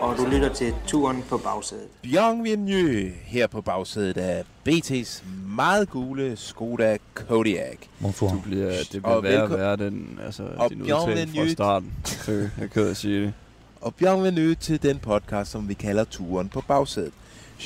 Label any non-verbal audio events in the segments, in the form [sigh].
og du lytter til Turen på bagsædet. Bienvenue her på bagsædet af BT's meget gule Skoda Kodiaq. Bonsoir. Du bliver, det bliver Og værre og værre, den, altså, Og din udtale fra starten. Jeg er at sige det. Og bienvenue til den podcast, som vi kalder Turen på bagsædet.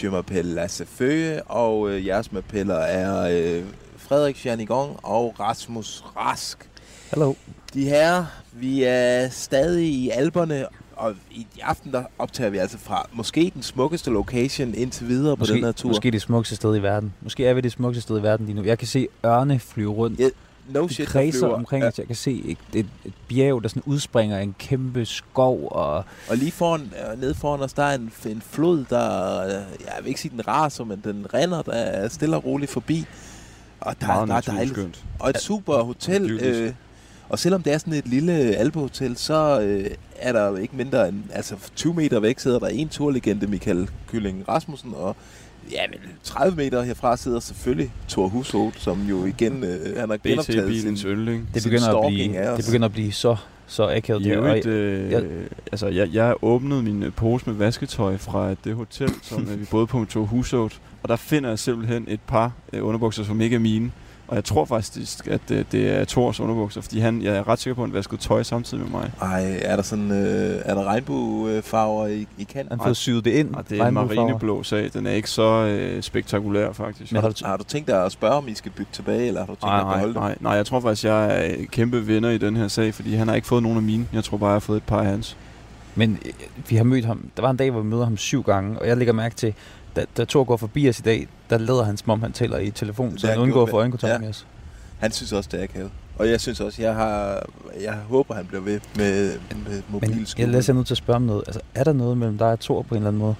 Je m'appelle Lasse Føge, og øh, jeres mappeller er øh, Frederik Janigon og Rasmus Rask. Hallo. De her, vi er stadig i Alberne, og i aften der optager vi altså fra måske den smukkeste location indtil videre på den her tur. måske det smukkeste sted i verden. Måske er vi det smukkeste sted i verden lige nu. Jeg kan se ørne flyve rundt. Ja, no De shit, der kredser omkring Ja, os. Jeg kan se et, et, et bjerg, der sådan udspringer af en kæmpe skov. Og Og lige foran, øh, nede foran os, der er en, en flod, der, øh, jeg vil ikke sige, den raser, men den render, der er stille og roligt forbi. Og der er Meget bare dejligt. Og et super hotel. Idyllisk. Øh, og selvom det er sådan et lille alpehotel, så øh, er der ikke mindre end, altså 20 meter væk sidder der en turlegende, Michael Kylling Rasmussen, og ja, men 30 meter herfra sidder selvfølgelig Thor Hushovd, som jo igen, øh, han har genoptaget sin, yndling. det Sin begynder, at stalking blive, af os. det begynder at blive så, så akavet. I øvrigt, øh, jeg- altså, jeg, jeg åbnede min øh, pose med vasketøj fra det hotel, som øh, vi boede på med to husåt, og der finder jeg simpelthen et par øh, underbukser, som ikke er mine. Og jeg tror faktisk, at øh, det er Thors underbukser, fordi han, jeg er ret sikker på, at han vaskede tøj samtidig med mig. Ej, er der sådan, øh, er der regnbuefarver i, i kanten? han fået syet det ind. Og det er en marineblå sag. Den er ikke så øh, spektakulær, faktisk. Men har du, Har du tænkt dig at spørge, om I skal bygge tilbage, eller har du tænkt dig Nej, at nej, beholde dem? nej, nej, jeg tror faktisk, jeg er kæmpe vinder i den her sag, fordi han har ikke fået nogen af mine. Jeg tror bare, jeg har fået et par af hans. Men øh, vi har mødt ham. Der var en dag, hvor vi møder ham syv gange, og jeg lægger mærke til, da, da Thor går forbi os i dag, der lader han, som om han taler i telefon, så han undgår at få øjenkontakt ja. med os. Han synes også, det er akavet. Og jeg synes også, jeg har, jeg håber, han bliver ved med, med Men mobilskole. jeg lader sig nødt til at spørge om noget. Altså, er der noget mellem dig og Thor på en eller anden måde?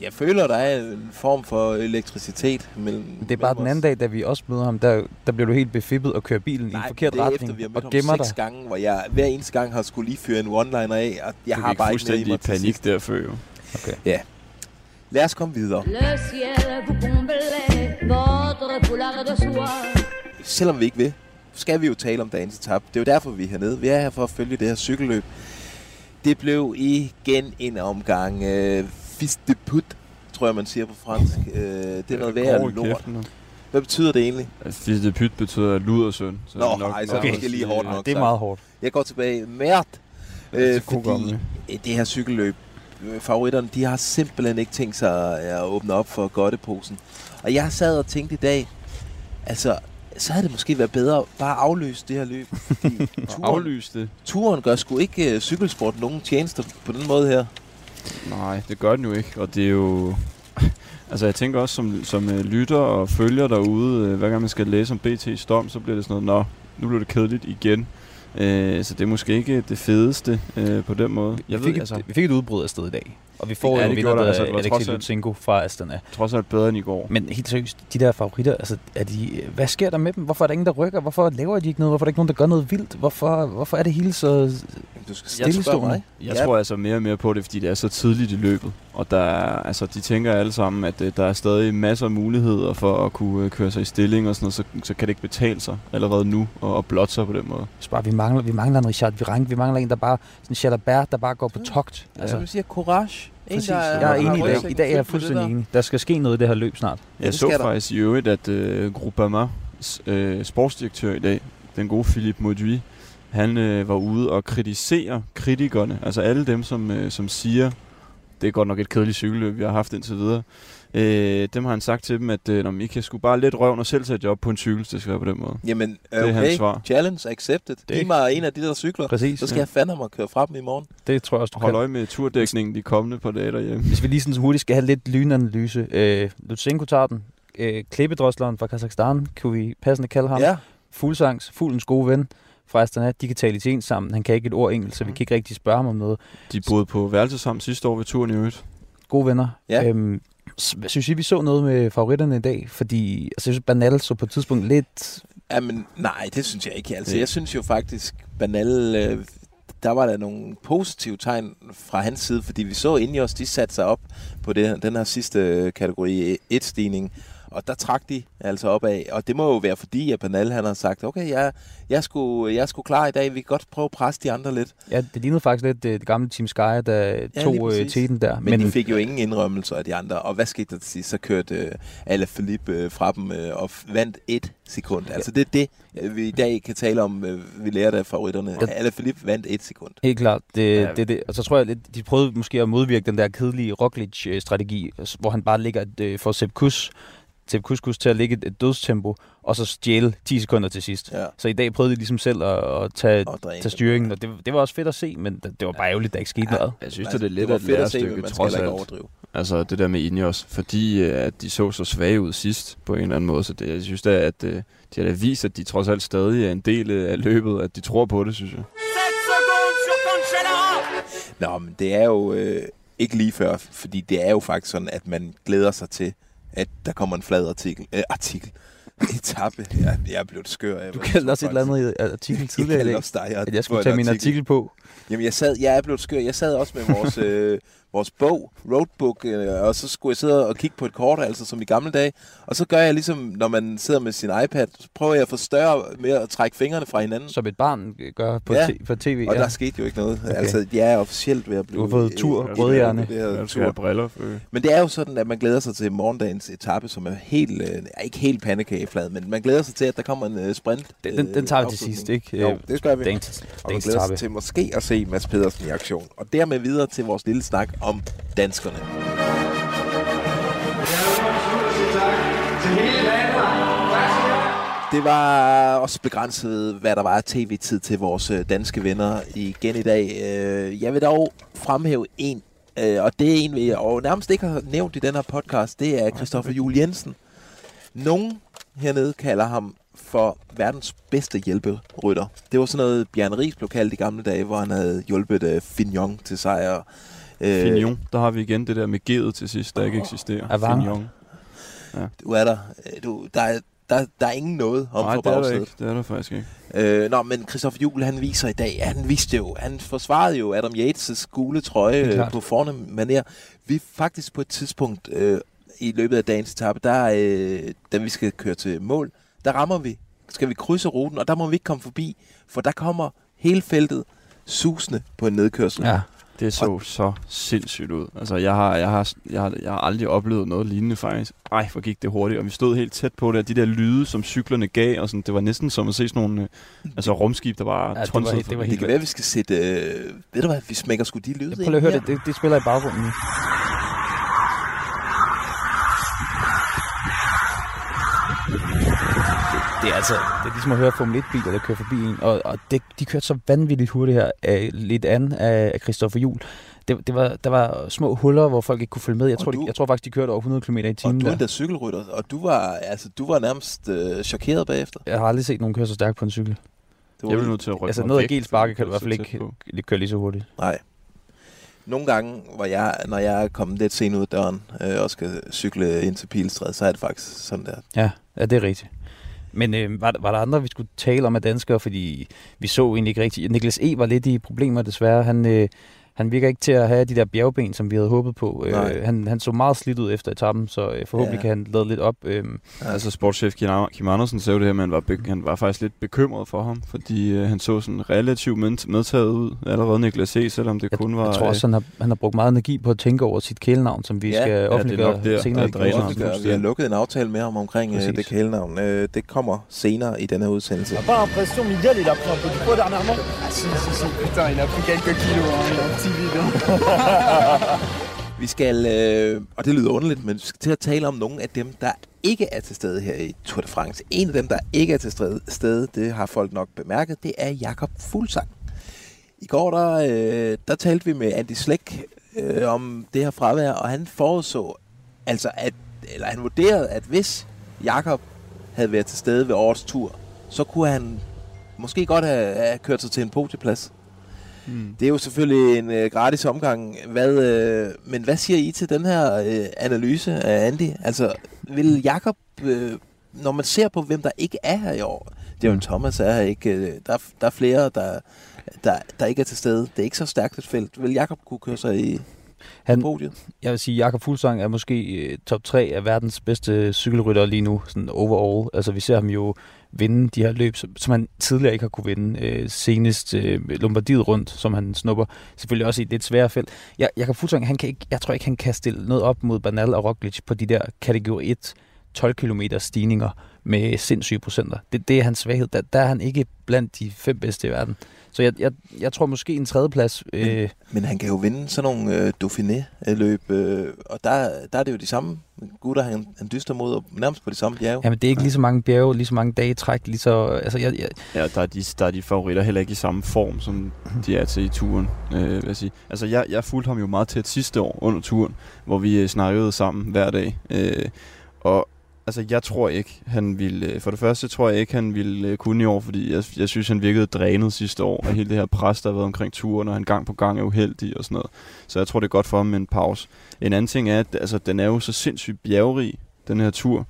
Jeg føler, der er en form for elektricitet mellem Det er bare den anden dag, da vi også møder ham, der, der blev du helt befippet og kører bilen i en Nej, forkert det er retning efter, vi har og mødt ham gemmer dig. seks gange, hvor jeg hver eneste gang har skulle lige fyre en one-liner af, og jeg Du har bare ikke i mig panik sidst. der før, jo. Okay. Lad os komme videre. Le ciel vous comblait votre foulard de soie. Selvom vi ikke vil, skal vi jo tale om dagens etape. Det er jo derfor, vi er hernede. Vi er her for at følge det her cykelløb. Det blev igen en omgang øh, fils de put, tror jeg, man siger på fransk. Øh, det er noget i lort. kæften. Hvad betyder det egentlig? Fils de pyt betyder ludersøn. Så Nå, det er nok ej, så er det måske lige hårdt Ja, nok. det er meget hårdt. Jeg går tilbage. Mert. Ja, det er Øh, fordi det her cykelløb, favoritterne, de har simpelthen ikke tænkt sig at åbne op for godteposen. Og jeg sad og tænkte i dag, altså, så havde det måske været bedre bare at aflyse det her løb. [laughs] Turen, Aflyse det. turen gør sgu ikke uh, cykelsport nogen tjenester på den måde her. Nej, det gør den jo ikke, og det er jo... [laughs] Altså, jeg tænker også som, som uh, lytter og følger derude, uh, hver gang man skal læse om BT's dom, så bliver det sådan noget, nå, nu bliver det kedeligt igen. Uh, så det er måske ikke det fedeste uh, på den måde. Vi fik, et, vi fik et udbrud af sted i dag. Og vi får Ja, jo en vinder, der. Altså, Alexei trods alt- Lutsenko fra Astana. Trods alt bedre end i går. Men helt seriøst, de der favoritter, altså, er de, hvad sker der med dem? Hvorfor er der ingen, der rykker? Hvorfor laver de ikke noget? Hvorfor er der ikke nogen, der gør noget vildt? Hvorfor, hvorfor er det hele så... Du skal Jeg stille spørge mig. Jeg Ja. tror altså mere og mere på det, fordi det er så tidligt i løbet. Og der er, altså, de tænker alle sammen, at øh, der er stadig masser af muligheder for at kunne øh, køre sig i stilling og sådan noget, så, så kan det ikke betale sig allerede nu at, at blotte sig på den måde. Så bare, vi, mangler, vi mangler en Richard Virenque. Vi mangler en, der bare... Sådan Jalabert, der bare går på togt. Altså, Altså, man siger courage. Præcis. der er- Jeg er enig i dag. I dag er jeg fuldstændig der. enig. Der skal ske noget i det her løb snart. Jeg så faktisk i øvrigt, at øh, Groupama øh, sportsdirektør i dag, den gode Philippe Mauduit, han øh, var ude og kritisere kritikerne, altså alle dem, som, øh, som siger, det er godt nok et kedeligt cykelløb, vi har haft indtil videre. Øh, dem har han sagt til dem, at øh, når I kan sgu bare lidt røven og selv tage job på en cykel, det skal være på den måde. Jamen, er okay. hans svar. Challenge accepted. Det- Giv mig en af de der cykler. Præcis. Så skal jeg fandme mig køre fra dem i morgen. Det tror jeg også, du Hold kan. øje med turdækningen de kommende par dage derhjemme. Hvis vi lige sådan hurtigt skal have lidt lynanalyse. Øh, Lutsenko tager den. Øh, Klippedrossleren fra Kazakhstan, kan vi passende kalde ham. Ja. Fuglsangs, fuglens gode ven de kan tale italiensk sammen. Han kan ikke et ord engelsk, så vi kan ikke rigtig spørge ham om noget. De boede på værelse sammen sidste år ved turen i øvrigt. Gode venner. Ja. Øhm, synes I, vi så noget med favoritterne i dag? Fordi altså, jeg synes, Banal så på et tidspunkt lidt... Jamen, nej, det synes jeg ikke. Altså, jeg synes jo faktisk, Banal, øh, der var der nogle positive tegn fra hans side, fordi vi så inde i os, de satte sig op på det, den her sidste kategori 1-stigning, og der trak de altså op af, og det må jo være fordi, at Bernal han har sagt, okay, jeg, jeg, skulle, jeg skulle klar i dag, vi kan godt prøve at presse de andre lidt. Ja, det lignede faktisk lidt det, det gamle Team Sky, der lige tog øh, teten der. Men, men de fik jo ingen indrømmelser af de andre, og hvad skete der til sidst? Så kørte øh, Alaphilippe øh, fra dem øh, og vandt et sekund. Altså det er det, øh, vi i dag kan tale om, øh, vi lærte af favoritterne. Ja. Alaphilippe vandt et sekund. Helt klart. Det, Ja. ja. det, det. Og så tror jeg lidt, de prøvede måske at modvirke den der kedelige Roglic-strategi, hvor han bare ligger et, øh, for Sepp Kuss, Sepp Kuss til at ligge et, dødstempo, og så stjæle 10 sekunder til sidst. Ja. Så i dag prøvede de ligesom selv at, at tage, Og tage styringen, og det, det var også fedt at se, men det, det var bare ærgerligt, at der ikke skete Ja. noget. Jeg synes, Altså, det er lidt var af et fedt at se, men lærestykke, trods alt. overdrive. Altså det der med Ineos, fordi øh, at de så så svage ud sidst på en eller anden måde. Så det, jeg synes da, at øh, de har da vist, at de trods alt stadig er en del af løbet, at de tror på det, synes jeg. Nå, men det er jo øh, ikke lige før, fordi det er jo faktisk sådan, at man glæder sig til, at der kommer en flad artikel. Øh, artikel. [laughs] Etappe. Jeg, jeg er blevet skør. af, Du jeg kaldte også et eller andet i artikel [laughs] Jeg tidligere dag, også dig, at jeg skulle tage min artikel på. Jamen, jeg, sad, jeg er blevet skør. Jeg sad også med vores, [laughs] øh, vores bog, roadbook, øh, og så skulle jeg sidde og kigge på et kort, altså som i gamle dage. Og så gør jeg ligesom, når man sidder med sin iPad, så prøver jeg at få større med at trække fingrene fra hinanden. Som et barn gør på, Ja. ja. på tv. Og ja. der skete jo ikke noget. Okay. Altså, jeg er officielt ved at blive... Du har fået tur, øh, rødhjerne. Jeg skal have briller. For, Men det er jo sådan, at man glæder sig til morgendagens etape, som er helt, øh, er ikke helt pandekageflad, men man glæder sig til, at der kommer en øh, sprint. Den, den, den tager vi til afslutning. sidst, ikke? Jo, Øh, det gør vi. Dagens, Og man glæder sig til måske at se Mads Pedersen i aktion. Og dermed videre til vores lille snak om danskerne. Det var også begrænset, hvad der var tv-tid til vores øh, danske venner igen i dag. Øh, jeg vil dog fremhæve en, øh, og det er en, vi og nærmest ikke har nævnt i den her podcast, det er Christoffer Juel Jensen. Nogen hernede kalder ham for verdens bedste hjælperytter. Det var sådan noget, Bjørn Ries blev kaldt i gamle dage, hvor han havde hjulpet uh, til sejr. Øh, Fignon, der har vi igen det der med G'et til sidst, der ikke eksisterer. Avant. Fignon. Du er der. Øh, Du, der, er, der, der er ingen noget om Nej, for det er der bagsædet. ikke. Det er der faktisk ikke. Øh, nå, men Christopher Juhl, han viser i dag, han vidste jo, han forsvarede jo Adam Yates' gule trøje øh, på fornem manér. Vi er faktisk på et tidspunkt øh, i løbet af dagens etape, der, øh, da vi skal køre til mål, der rammer vi, skal vi krydse ruten, og der må vi ikke komme forbi, for der kommer hele feltet susende på en nedkørsel. Ja. Det så så sindssygt ud. Altså, jeg har, jeg, har, jeg, har, jeg har aldrig oplevet noget lignende faktisk. Ej, hvor gik det hurtigt. Og vi stod helt tæt på det, og de der lyde, som cyklerne gav, og sådan, det var næsten som at se sådan nogle øh, altså, rumskib, der bare Ja, ja, det var- det var forbi. Det helt kan være, at vi skal sætte... Øh, ved du hvad, vi smækker sgu de lyde Jeg prøver lige at høre det. det. Det spiller i baggrunden Det er altså, det er ligesom at høre Formel 1-biler, der kører forbi en, og, og det, de kørte så vanvittigt hurtigt her, af, lidt an af, af Christopher Juhl. Det, det var, der var små huller, hvor folk ikke kunne følge med. Jeg Og tror, du- de, jeg tror faktisk, de kørte over 100 km i Og timen du er der. cykelrytter, og du var, altså, du var nærmest øh, chokeret bagefter. Jeg har aldrig set nogen køre så stærkt på en cykel. Det var Jeg vil nødt til at rykke Altså noget af Gels bakke kan du i hvert fald ikke køre lige så hurtigt. Nej. Nogle gange, hvor jeg, når jeg er kommet lidt sent ud af døren øh, og skal cykle ind til Pilestræde, så er det faktisk sådan der. Ja, ja det er rigtigt. Men øh, var, var der andre, vi skulle tale om af danskere? Fordi vi så egentlig ikke rigtigt. Niklas E. var lidt i problemer desværre. Han, øh, han virker ikke til at have de der bjergben, som vi havde håbet på. Øh, han, han så meget slidt ud efter etappen, så øh, forhåbentlig Ja. ja. kan han lade lidt op. Øh, Altså sportschef Kim Andersen sagde jo det her, men han var, be- han var faktisk lidt bekymret for ham, fordi øh, han så sådan relativt med- medtaget ud allerede Niklas E., selvom det jeg, kun var... jeg tror også, han har, han har brugt meget energi på at tænke over sit kælenavn, som vi Ja, ja, skal ja, det er offentliggøre nok der, senere. der ham. Offentliggør. Vi har lukket en aftale med ham omkring øh, det kælenavn. Øh, det kommer senere i denne her udsendelse. T'as pas l'impression, Miguel, il a pris un peu du poids dernièrement Ah si, si, si, putain, il a pris quelques kilos, hein, sin video. [laughs] Vi skal, øh, og det lyder underligt, men vi skal til at tale om nogle af dem, der ikke er til stede her i Tour de France. En af dem, der ikke er til stede- stede, det har folk nok bemærket, det er Jakob Fuglsang. I går, der, øh, der talte vi med Andy Slæk øh, om det her fravær, og han forudså, altså at, eller han vurderede, at hvis Jakob havde været til stede ved årets tur, så kunne han måske godt have, have kørt sig til en podieplads. Mm. Det er jo selvfølgelig en øh, gratis omgang. Hvad, øh, men hvad siger I til den her øh, analyse af Andy? Altså, vil Jakob øh, når man ser på, hvem der ikke er her i år, Dylan Thomas er her ikke. øh, Der, er- der er flere, der, der, der ikke er til stede. Det er ikke så stærkt et felt. Vil Jakob kunne køre sig i Han, podiet? jeg vil sige, Jakob Fuglsang er måske øh, top 3 af verdens bedste cykelrytter lige nu, sådan overall. Altså, vi ser ham jo vinde de her løb, som, han tidligere ikke har kunne vinde. Øh, senest øh, Lombardiet rundt, som han snupper. Selvfølgelig også i et lidt sværere felt. Jeg, jeg kan fuldstændig, han kan ikke, jeg tror ikke, han kan stille noget op mod Bernal og Roglic på de der kategori 1 12 km stigninger med sindssyge procenter. Det, det er hans svaghed. Der, der er han ikke blandt de fem bedste i verden. Så jeg, jeg, jeg tror måske en tredjeplads. Øh, Men han kan jo vinde sådan nogle øh, Dauphiné-løb, øh, og der, der er det jo de samme gutter, han, han dyster mod, og nærmest på de samme bjerge. Jamen, det er ikke lige så mange bjerge, lige så mange dage træk, lige så... Altså, jeg, jeg, Ja, der er, de, der er de favoritter heller ikke i samme form, som de er til i turen, øh, vil jeg sige. Altså, jeg, jeg fulgte ham jo meget tæt sidste år under turen, hvor vi øh, snakkede sammen hver dag. Øh, og altså, jeg tror ikke, han ville... Øh, for det første tror jeg ikke, han ville øh, kunne i år, fordi jeg, jeg synes, han virkede drænet sidste år og hele det her pres, der har været omkring turen, og han gang på gang er uheldig og sådan noget. Så jeg tror, det er godt for ham med en pause. En anden ting er, at altså, den er jo så sindssygt bjergrig, den her tur.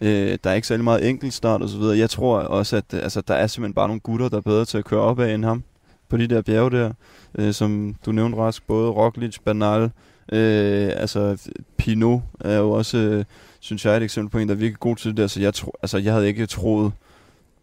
Øh, der er ikke særlig meget enkeltstart og så videre. Jeg tror også, at øh, altså, der er simpelthen bare nogle gutter, der er bedre til at køre op af end ham på de der bjerge der. Øh, som du nævnte, Rask, både Roglic, Banal, øh, altså Pinot er jo også, øh, synes jeg, et eksempel på en, der er virkelig god til det der. Så jeg, tro, altså, jeg havde ikke troet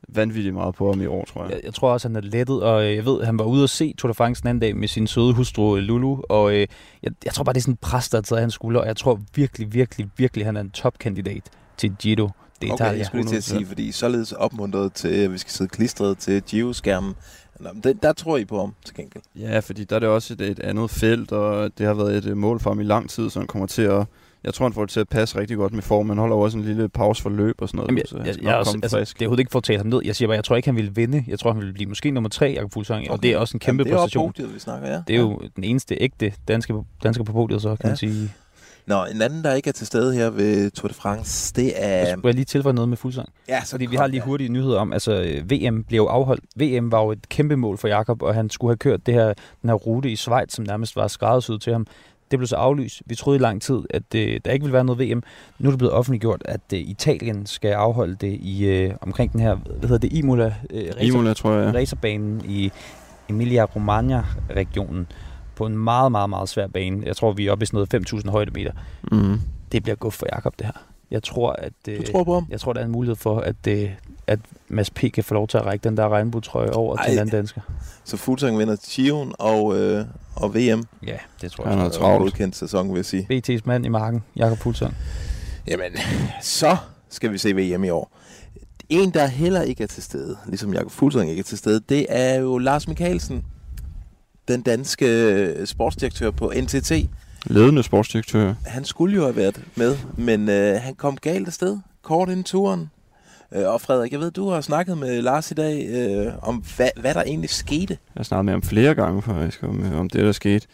vanvittigt meget på ham i år, tror jeg. jeg, jeg tror også, han er lettet, og øh, jeg ved, han var ude at se Tour de France den anden dag med sin søde hustru øh, Lulu, og øh, jeg, jeg tror bare, det er sådan en pres, der er taget af hans skulder, og jeg tror virkelig, virkelig, virkelig, han er en topkandidat til Giro d'Italia. Okay, jeg skulle lige til at sige, fordi således opmuntret til, at vi skal sidde klistret til Geo-skærmen. Nå, men det, der tror I på ham, til gengæld. Ja, fordi der er det også et, et andet felt, og det har været et mål for ham i lang tid, så han kommer til at... Jeg tror, han får det til at passe rigtig godt med form. Han holder også en lille pause for løb og sådan noget, Jamen, så jeg, han jeg, jeg, også, altså, frisk. det er overhovedet ikke for at tale ham ned. Jeg siger bare, jeg tror ikke, han ville vinde. Jeg tror, han ville blive måske nummer tre, Jakob Fuglsang, okay. og det er også en kæmpe Jamen, det er præstation. podiet, vi snakker, ja. Det er jo den eneste ægte danske, danske på podiet, så kan Ja. man sige. Nå, en anden, der ikke er til stede her ved Tour de France, det er... Jeg skulle jeg lige tilføje noget med Fuglsang. ja, så Fordi vi kom har lige hurtige nyheder om, altså øh, VM jo afholdt. VM var jo et kæmpe mål for Jakob, og han skulle have kørt det her, den her rute i Schweiz, som nærmest var skræddersyet til ham. Det blev så aflyst. Vi troede i lang tid, at øh, der ikke ville være noget VM. Nu er det blevet offentliggjort, at øh, Italien skal afholde det i øh, omkring den her, hvad hedder det, Imola, øh, racer, Imola, tror jeg. Ja. racerbanen i Emilia-Romagna-regionen på en meget, meget, meget svær bane. Jeg tror, vi er oppe i sådan noget 5.000 højdemeter. Mm. Det bliver godt for Jakob det her. Jeg tror, at... Du Øh, tror på ham? jeg tror, der er en mulighed for, at, øh, at Mads P. kan få lov til at række den der regnbuetrøje over Ej. til en anden dansker. Så Fuglsang vinder Giroen og, øh, og VM. Ja, det tror Han jeg. har Og travlt. godkendt sæson, vil jeg sige. BT's mand i marken, Jakob Fuglsang. Jamen, så skal vi se VM i år. En, der heller ikke er til stede, ligesom Jakob Fuglsang ikke er til stede, det er jo Lars Mikkelsen, den danske øh, sportsdirektør på NTT. Ledende sportsdirektør. Han skulle jo have været med, men øh, han kom galt afsted, kort inden turen. Øh, og Frederik, jeg ved, du har snakket med Lars i dag øh, om, hvad, hvad der egentlig skete. Jeg har snakket med ham flere gange faktisk om, øh, om det, der skete.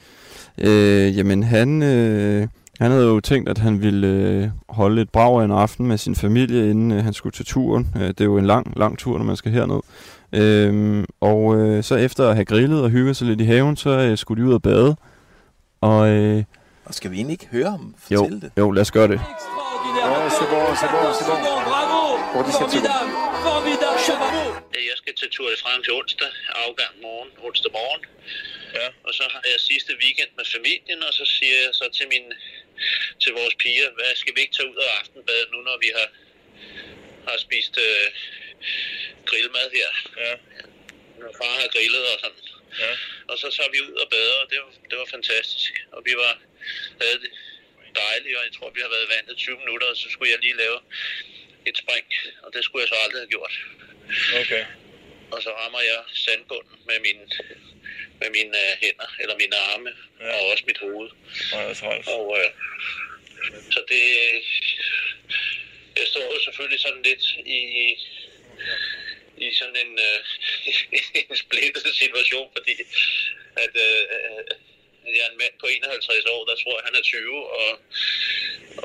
Øh, jamen, han, øh, han havde jo tænkt, at han ville øh, holde et brag en aften med sin familie, inden øh, han skulle til turen. Øh, det er jo en lang, lang tur, når man skal herned. Øh, og øh, så efter at have grillet og hygget sig lidt i haven, så øh, skulle de ud og bade. Og øh, Og skal vi egentlig ikke høre ham jo, fortælle det? jo, lad os gøre det. Ouais, c'est bon, c'est bon, c'est bon. Bravo! Formidable, formidable, bravo! Jeg skal til Tour de France onsdag, afgang morgen, onsdag morgen. Ja. Og så har jeg sidste weekend med familien, og så siger jeg så til, min, til vores piger, hvad skal vi ikke tage ud af aftenbadet nu, når vi har, har spist øh, grillmad her. Ja. Når far har grillet og sådan. Ja. Og så tager vi ud og bader, og det var, det var fantastisk. Og vi var, havde det dejligt, og jeg tror, vi har været i vandet 20 minutter, og så skulle jeg lige lave et spring, og det skulle jeg så aldrig have gjort. Okay. Og så rammer jeg sandbunden med mine, med mine øh, hænder, eller mine arme, Ja. og også mit hoved. Træls. Og, øh, så det... Jeg står jo selvfølgelig sådan lidt i, i sådan en, øh, [laughs] en splittet situation, fordi at, øh, jeg er en mand på 51 år, der tror, at han er 20, og,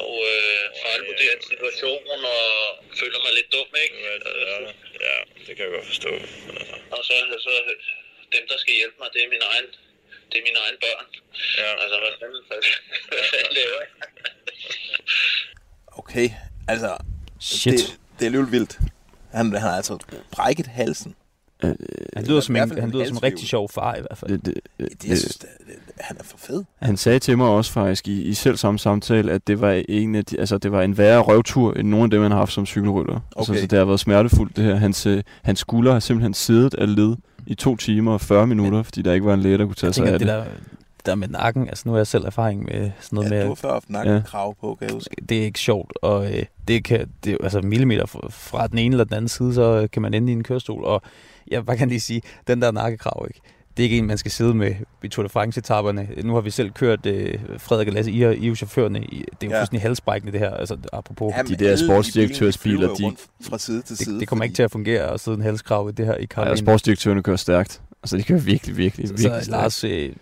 og øh, fejlvurderer en situation, og føler mig lidt dum, ikke? Ja. Ja, det kan jeg godt forstå. Men altså, Og så, så dem, der skal hjælpe mig, det er mine egen, det er mine egne børn. ja. Altså, hvad fanden, hvad, hvad fanden laver jeg? Okay, altså... Shit. Det, Det er alligevel vildt. Han, han har altså brækket halsen. Øh, Han lyder som en, han lyder som en rigtig sjov far i hvert fald. det, det, Det, det, jeg synes, det, det, han er for fed. Han sagde til mig også faktisk i, i selv samme samtale, at det var, en af de, altså, det var en værre røvtur end nogen af dem, han har haft som cykelrytter. Okay. Altså, Okay. så det har været smertefuldt det her. Hans, øh, hans skulder har simpelthen siddet af led i to timer og 40 minutter, Men, fordi der ikke var en læge, der kunne tage Jeg sig tænker, af det det. der, der med nakken, altså nu har jeg selv erfaring med sådan noget Ja, med, du har før haft nakkenkrav på, kan jeg huske. det er ikke sjovt, og øh, det kan, det, er jo- altså millimeter fra, den ene eller den anden side, så øh, kan man ende i en kørestol, og jeg bare kan lige sige, den der nakkekrav, ikke? det er ikke en, man skal sidde med i Tour de France-etapperne. Nu har vi selv kørt øh, Frederik og Lasse, I er, I er jo chaufførerne. I, det er jo Ja. ja. fuldstændig halsbrækkende det her, altså apropos. Jamen, De der sportsdirektørsbiler, de de- fra side til side. det, det kommer ikke til at fungere at sidde en halskrav i det her i Ja, Karolina. sportsdirektørerne kører stærkt. Altså, de kører virkelig, virkelig, virkelig så stærkt. Lars, øh,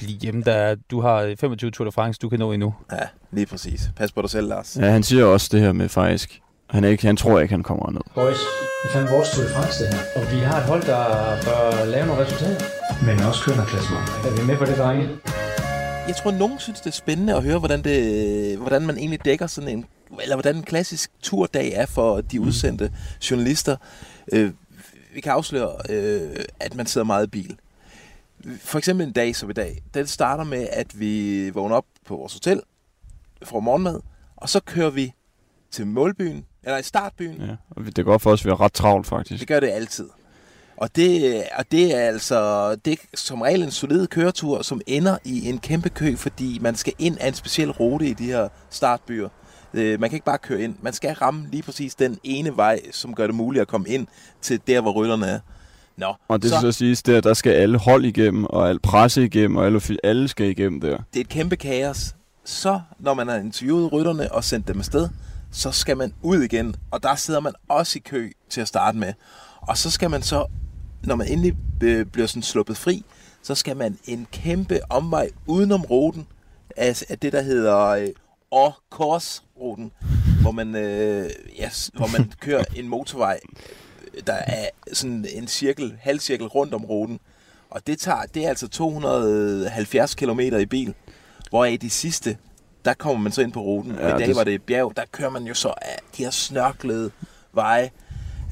bliv hjemme, der, du har 25 Tour de France, du kan nå endnu. Ja, lige præcis. Pas på dig selv, Lars. Ja, han siger også det her med faktisk. Han, er ikke, han tror ikke, han kommer ned. Boys, det er fandme vores Tour de France, det her. Og vi har et hold, der bør lave nogle resultater. Men også kører klassement. Er vi med på det, drenge? Jeg tror, nogen synes, det er spændende at høre, hvordan, det, hvordan man egentlig dækker sådan en... Eller hvordan en klassisk turdag er for de udsendte journalister. Øh, vi kan afsløre, øh, at man sidder meget i bil. For eksempel en dag som i dag. Den starter med, at vi vågner op på vores hotel, får morgenmad, og så kører vi til målbyen, eller i startbyen, Ja. Og det går for os, at vi har ret travlt, faktisk. Det gør det altid. Og det, og det er altså det er som regel en solid køretur, som ender i en kæmpe kø, fordi man skal ind af en speciel rute i de her startbyer. Øh, Man kan ikke bare køre ind. Man skal ramme lige præcis den ene vej, som gør det muligt at komme ind til der, hvor rytterne er. Nå, Og det så, så, så siges, der, der skal alle hold igennem, og alle presse igennem, og alle, alle skal igennem der. det er et kæmpe kaos. Så, når man har interviewet rytterne og sendt dem afsted, så skal man ud igen, og der sidder man også i kø til at starte med. Og så skal man så, når man endelig øh, bliver sådan sluppet fri, så skal man en kæmpe omvej udenom ruten af, af det, der hedder øh, og korsruten, hvor man, øh, ja, s- hvor man kører en motorvej, der er sådan en cirkel, halvcirkel rundt om ruten. Og det, tager, det er altså 270 km i bil, hvor i de sidste, der kommer man så ind på ruten. Ja, og i dag det- var det et bjerg, der kører man jo så af de her snørklede veje.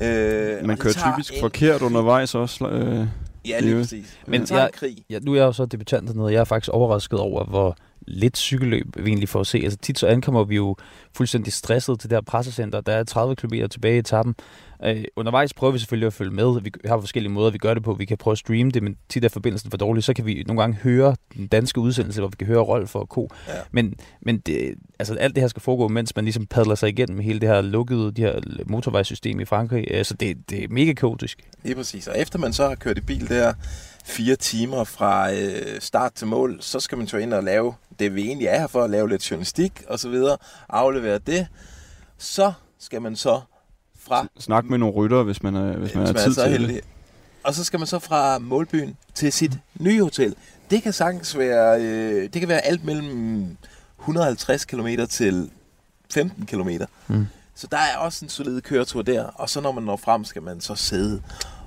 Øh, Man og kører typisk en- forkert undervejs også. Øh, Ja, lige det præcis. Men det tager jeg- en krig. Ja, nu er jeg jo så debutant dernede. Jeg er faktisk overrasket over, hvor lidt cykelløb vi egentlig får at se. Altså tit så ankommer vi jo fuldstændig stresset til det her pressecenter. Der er 30 km tilbage i etappen. Øh, undervejs prøver vi selvfølgelig at følge med. Vi har forskellige måder, vi gør det på. Vi kan prøve at streame det, men tit er forbindelsen for dårlig. Så kan vi nogle gange høre den danske udsendelse, hvor vi kan høre Rolf og Co. Ja. Men, men det, altså, alt det her skal foregå, mens man ligesom padler sig igennem hele det her lukkede de her motorvejssystem i Frankrig. Altså det, det er mega kaotisk. Lige præcis. Og efter man så har kørt i bil der fire timer fra øh, start til mål, så skal man så ind og lave det, vi egentlig er her for, at lave lidt journalistik og så videre, aflevere det. Så skal man så fra, snak med nogle ryttere, hvis man, er, hvis man hvis man er tid så til heldig, det. og så skal man så fra målbyen til sit nye hotel. Det kan sagtens være, øh, det kan være alt mellem 150 km til 15 km. Mm. Så der er også en solid køretur der, og så når man når frem, skal man så sidde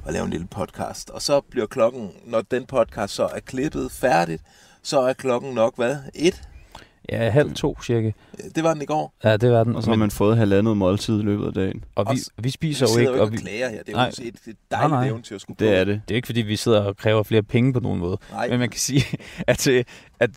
og lave en lille podcast. Og så bliver klokken, når den podcast så er klippet færdigt, så er klokken nok, hvad? Et? Ja, halv to cirka. Det var den i går. Ja, det var den. Og så har man fået halvandet måltid i løbet af dagen. og vi, vi spiser Vi jo sidder ikke, jo og ikke vi, og klager her. Det er jo Nej. et, et, et dejligt Nej, nej. eventyr at skulle Det på. er det. det er ikke, fordi vi sidder og kræver flere penge på nogen måde. Nej, Men man kan sige, [laughs] at, øh, at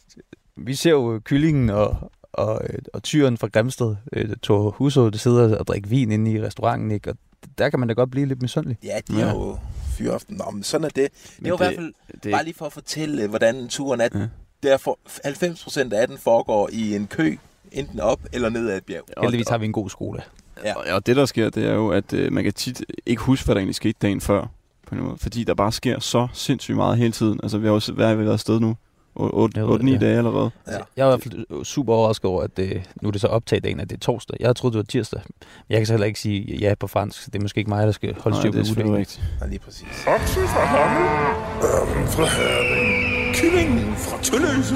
vi ser jo kyllingen og, og, øh, og tyren fra Grimsted, øh, Thor Huså, der sidder og drikker vin inde i restauranten, ikke? og der kan man da godt blive lidt misundelig. ja, de Ja. har jo fyraften. Nå, men sådan er det. Det Men er jo i det- hvert fald Det, bare lige for at fortælle, øh, hvordan turen er. Ja. Derfor 90% af den foregår i en kø, enten op eller ned ad et bjerg. og, Heldigvis har vi en god skole. Ja. og, og det, der sker, det er jo, at øh, man kan tit ikke huske, hvad der egentlig skete dagen før. På en måde, fordi der bare sker så sindssygt meget hele tiden. Altså, vi har jo været afsted nu? Jeg ved 8-9 det, ja. dage allerede. Ja. Jeg er i hvert fald super overrasket over, at det, nu er det så optaget dagen, at det er torsdag. Jeg troede, det var tirsdag. Jeg kan så heller ikke sige ja på fransk, så det er måske ikke mig, der skal holde Nej, styr det på er selvfølgelig ugedagen. rigtigt. Ja, lige præcis. Okse fra Hammel, ørnen fra Herning, kyllingen fra Tølløse.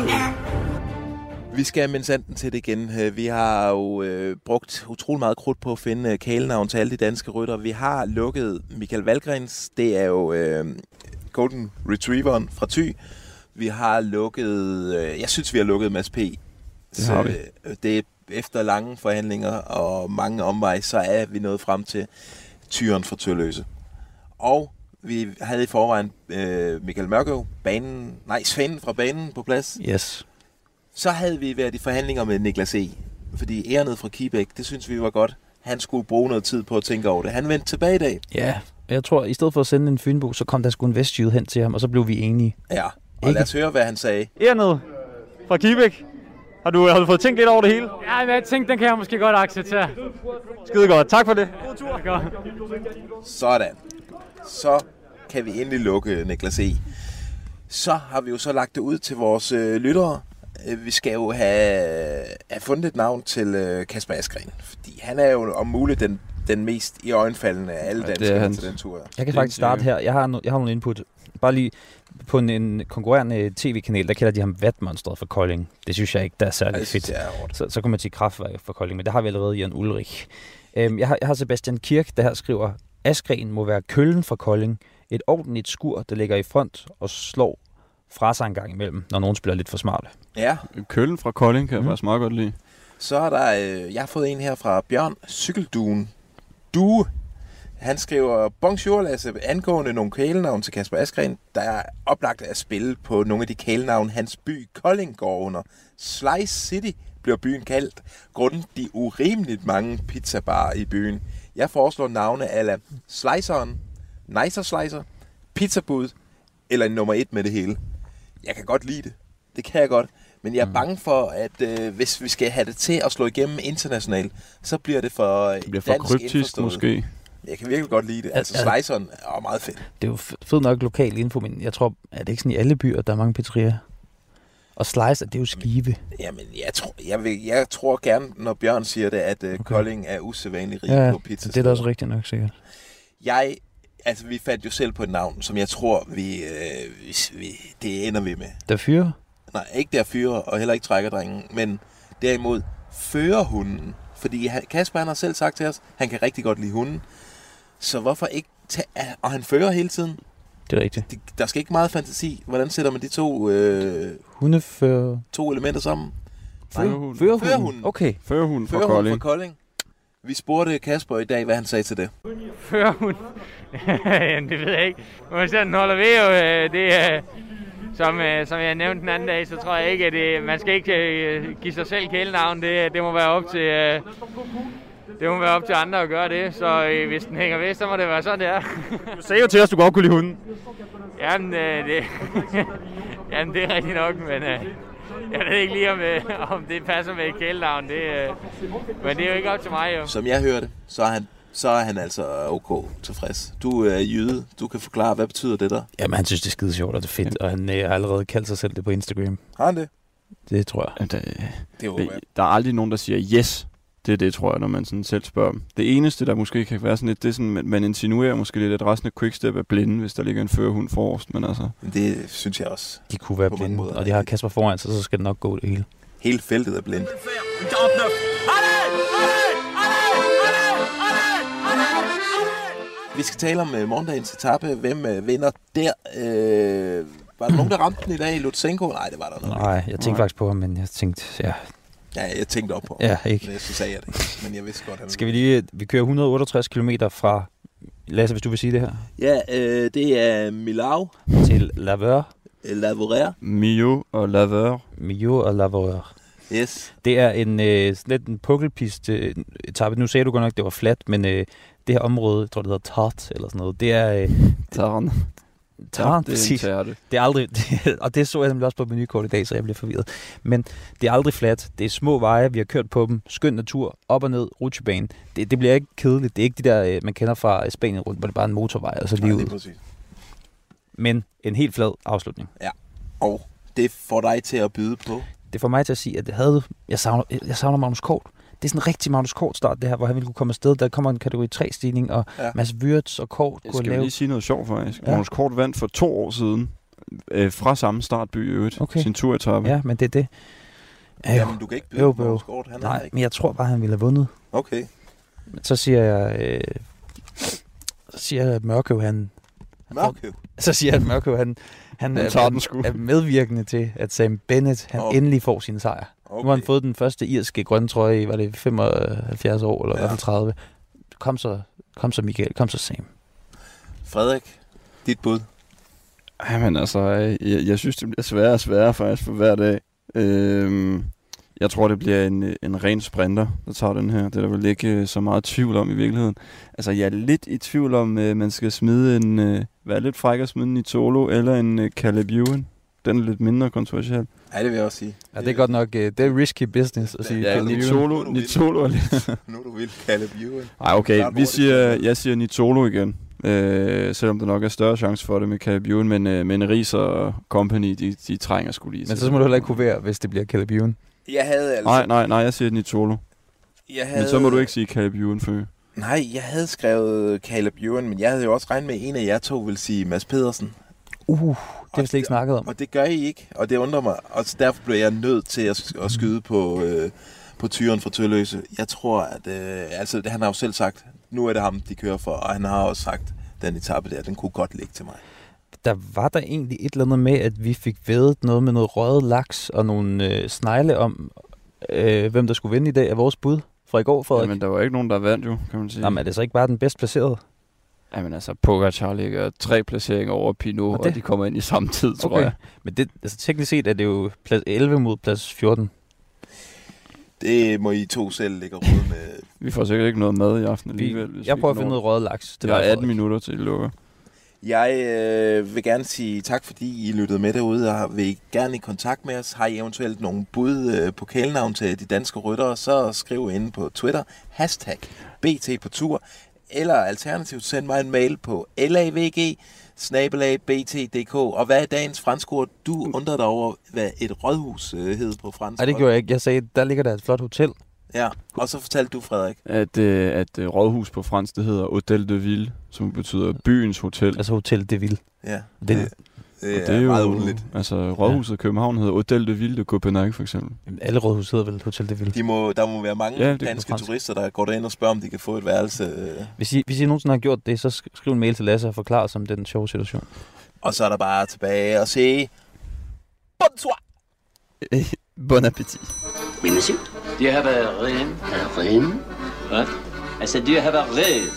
Vi skal med sanden til det igen. Øh, Vi har jo øh, brugt utrolig meget krudt på at finde øh, kælenavn til alle de danske rytter. Vi har lukket Michael Valgrens. Det er jo øh, Golden Retrieveren fra Thy. Vi har lukket... Øh, jeg synes, vi har lukket Mads P. Det har vi. øh, det efter lange forhandlinger og mange omveje, så er vi nået frem til tyren for Tørløse. Og vi havde i forvejen øh, Michael Mørkøv, banen, nej, Svend fra banen på plads. Yes. Så havde vi været i forhandlinger med Niklas E. Fordi Ernet fra Kibæk, det synes vi var godt. Han skulle bruge noget tid på at tænke over det. Han vendte tilbage i dag. Ja, jeg tror, i stedet for at sende en fynbo, så kom der sgu en vestjyde hen til ham, og så blev vi enige. Ja, og Ikke? lad os høre, hvad han sagde. Erned fra Kibæk. Har du, har du fået tænkt lidt over det hele? Ja, men jeg tænkte, den kan jeg måske godt acceptere. Skide godt. Tak for det. God tur. Sådan. Så kan vi endelig lukke Niklas E. Så har vi jo så lagt det ud til vores øh, lyttere. Øh, Vi skal jo have, have fundet et navn til øh, Kasper Askren. Fordi han er jo om muligt den, den mest i øjenfaldende af alle Ja, er danskere hans. til den tur. Jeg kan faktisk starte her. Jeg har, no, jeg har nogle input. Bare lige på en, en konkurrerende tv-kanal, der kalder de ham Vatmonstret for Kolding. Det synes jeg ikke, der er særlig fedt. er. Så, så kommer man til kraftværk for Kolding, men det har vi allerede Jan Ulrik. Øhm, jeg, har, jeg har Sebastian Kirk, der her skriver, Askren må være køllen fra Kolding. Et ordentligt skur, der ligger i front og slår fra sig en gang imellem, når nogen spiller lidt for smarte. Ja, Køllen fra Kolding kan jeg Mm. faktisk meget godt lide. så er der... Øh, jeg har fået en her fra Bjørn Cykelduen. Du. Han skriver, Bonjour Lasse, angående nogle kælenavn til Kasper Askren, der er oplagt at spille på nogle af de kælenavn, hans by Kolding går under. Slice City bliver byen kaldt, grundet de urimeligt mange pizzabarer i byen. Jeg foreslår navne ala Sliceren, Nicer Slicer, Pizzabud eller nummer et med det hele. Jeg kan godt lide det. Det kan jeg godt. Men jeg er bange for, at øh, hvis vi skal have det til at slå igennem internationalt, så bliver det for øh, Det bliver for kryptisk måske. Jeg kan virkelig godt lide det. Altså, Al- al- sliceren er meget fedt. Det er jo fedt nok lokal info, men jeg tror, er det ikke sådan i alle byer, der er mange pizzerier? Og Slice, det er jo skive. Jamen, jeg tror, jeg, vil, jeg tror gerne, når Bjørn siger det, at øh, Okay. Kolding er usædvanligt rig Ja, på pizza. det er da også rigtigt nok sikkert. Jeg, altså, vi fandt jo selv på et navn, som jeg tror, vi, øh, vi, vi det ender vi med. Der fyre? Nej, ikke der fyre, og heller ikke trækkerdrengen, men derimod førerhunden. Fordi han, Kasper han har selv sagt til os, han kan rigtig godt lide hunden. Så hvorfor ikke tage... Og han fører hele tiden. Det er rigtigt. Det, der skal ikke meget fantasi. Hvordan sætter man de to, øh, Hundefører... to elementer sammen? Førerhunden. Førerhunden? Førerhunden. Okay. Førerhunden fra Kolding. fra Kolding. Vi spurgte Kasper i dag, hvad han sagde til det. Førhund. [laughs] Jamen, det ved jeg ikke. Men så den holder ved jo, øh, det er... Som, øh, som jeg nævnte den anden dag, så tror jeg ikke, at det, man skal ikke øh, give sig selv kælenavn. Det, det må være op til... Øh, det må være op til andre at gøre det, så øh, hvis den hænger ved, så må det være sådan, det er. Du sagde jo til os, at du godt kunne lide hunden. Jamen, øh, det, [laughs] jamen, det er rigtigt nok, men øh, jeg ved ikke lige, om, øh, om det passer med et kælenavn. Det, øh, men det er jo ikke op til mig, jo. Som jeg hørte, så er han, så er han altså ok tilfreds. Du er jyde. Du kan forklare, hvad betyder det der? Jamen, han synes, det er skide sjovt, og det er fedt, og han øh, har allerede kaldt sig selv det på Instagram. Har han det? Det tror jeg. Der, Det håber jeg. der er aldrig nogen, der siger yes. Det er det, tror jeg, når man sådan selv spørger dem. Det eneste, der måske kan være sådan lidt, det er sådan, man- insinuerer måske lidt, at resten af Quickstep er blinde, hvis der ligger en førerhund forrest, men altså... Det synes jeg også. De kunne være blinde, og de har Kasper foran sig, så skal det nok gå det hele. Hele feltet er blindt. Vi skal tale om uh, morgendagens etape. Hvem uh, vinder der? Uh, var der nogen, der ramte den i dag? Lutsenko? Nej, det var der nok. Nej, jeg tænkte Nej. faktisk på ham, men jeg tænkte, ja, Ja, jeg tænkte op på. ja ikke. Men så sagde jeg det. Men jeg vidste godt, han Skal vi lige, vi kører 168 km fra, Lasse, hvis du vil sige det her, Ja, øh, det er Milau, til Laveur, Lavorer. Mio og Laveur. Millau og Laveur. Yes. Det er en øh, sådan lidt en pukkelpist øh, etape. Nu sagde du godt nok, det var fladt, men øh, det her område, jeg tror det hedder Tart eller sådan noget, det er øh, Tarn. Tart, det er. Det er aldrig, det, [laughs] og det så jeg nemlig også på menukort i dag, så jeg bliver forvirret. Men det er aldrig fladt. Det er små veje, vi har kørt på dem. Skøn natur, op og ned, rutsjebane. Det, det bliver ikke kedeligt. Det er ikke de der, øh, man kender fra Spanien rundt, hvor det bare er en motorvej, og så lige er ud. præcis. Men en helt flad afslutning. Og det får dig til at byde på. Det får mig til at sige, at det havde, jeg, savner, jeg savner Magnus Kort. Det er sådan en rigtig Magnus Kort start, det her, hvor han ville kunne komme afsted. Der kommer en kategori 3 stigning, og Ja. Mads Wirtz og Kort Jeg kunne skal lave... lige sige noget sjovt faktisk. Ja. Magnus Kort vandt for to år siden øh, fra samme startby i øvrigt. Okay. Sin turetappe. Ja, men det er det. Ja, jo. Jamen, du kan ikke byde på jo. Magnus Kort. Han er Nej, ikke. men jeg tror bare, han ville have vundet. Okay. Men så siger jeg... Øh, så siger jeg, at Mørkøv, han... Mørkøv. Så siger jeg, at Mørkøv, han, han Han er, tager den sgu. er medvirkende til, at Sam Bennett, han oh. endelig får sin sejr. Okay. Nu har han fået den første irske grønne trøje i, var det 75 år, eller ja. i hvert fald 30. Kom så, kom så Michael, kom så Sam. Frederik, dit bud? Jamen altså, jeg, jeg synes, det bliver sværere og sværere faktisk for hver dag. Øhm, jeg tror, det bliver en, en ren sprinter, der tager den her. Det er der vel ikke øh, så meget tvivl om i virkeligheden. Altså, jeg er lidt i tvivl om, at man skal smide en... Øh, være lidt fræk at smide en Nitolo eller en uh, Caleb Ewan. Den er lidt mindre kontroversiel. Ja, det vil jeg også sige. Ja, det er godt nok, det er risky business at sige. Ja, Nitolo, Nitolo er lidt... [laughs] nu du vil Caleb Ewan. Ej, okay, vi siger, jeg siger Nitolo igen. Øh, selvom der nok er større chance for det med Caleb Ewan, men, øh, men Ries og Company, de, de trænger skulle lige. Men så må du heller ikke kunne være, hvis det bliver Caleb Ewan. Jeg havde altså... Nej, nej, nej, jeg siger Nitolo. Jeg havde... Men så må du ikke sige Caleb Ewan før. Nej, jeg havde skrevet Caleb Ewan, men jeg havde jo også regnet med, at en af jer to ville sige Mads Pedersen. Uh, det har vi slet ikke snakket om. Og det gør I ikke, og det undrer mig. Og derfor blev jeg nødt til at, at skyde på, øh, på tyren fra Tølløse. Jeg tror, at... Øh, altså, han har jo selv sagt, nu er det ham, de kører for, og han har også sagt, den etape der, den kunne godt ligge til mig. Der var der egentlig et eller andet med, at vi fik vedet noget med noget røget laks og nogle øh, snegle om, øh, hvem der skulle vinde i dag af vores bud fra i går, Frederik. Jamen, der var ikke nogen, der vandt jo, kan man sige. Jamen, er det så ikke bare den bedst placerede? Jamen altså, Pogacar ligger tre placeringer over Pinot, og, det? og de kommer ind i samme tid, tror okay. jeg. Men det, altså, teknisk set er det jo plads 11 mod plads 14. Det må I to selv lægge råd med. [laughs] vi får sikkert ikke noget mad i aften alligevel. Vi, jeg prøver at finde noget røget laks. Det er 18 minutter til, I lukker. Jeg øh, vil gerne sige tak, fordi I lyttede med derude, og vil I gerne i kontakt med os. Har I eventuelt nogle bud øh, på kælenavn til de danske ryttere, så skriv ind på Twitter, hashtag BT på tur, eller alternativt send mig en mail på lavg snabelagbt.dk. Og hvad er dagens fransk ord? Du undrer dig over, hvad et rådhus øh, hed på fransk. Nej, det gjorde jeg ikke. Jeg sagde, der ligger der et flot hotel. Ja, og så fortalte du, Frederik. At, øh, at øh, rådhus på fransk, det hedder Hotel de Ville, som betyder byens hotel. Altså Hotel de Ville. Ja. Det, det, det, er, det er jo, meget underligt. Altså, rådhuset i København hedder Hotel de Ville de Copenhague, for eksempel. Jamen, alle rådhus hedder vel Hotel de Ville. De må, der må være mange ja, danske turister, der går derind og spørger, om de kan få et værelse. øh. Hvis I, hvis I nogensinde har gjort det, så skriv en mail til Lasse og forklar os om den sjove situation. Og så er der bare tilbage og sige... Bonsoir! [laughs] bon appétit. Oui, monsieur. Do you have a room? A room? What? I said, do you have a room?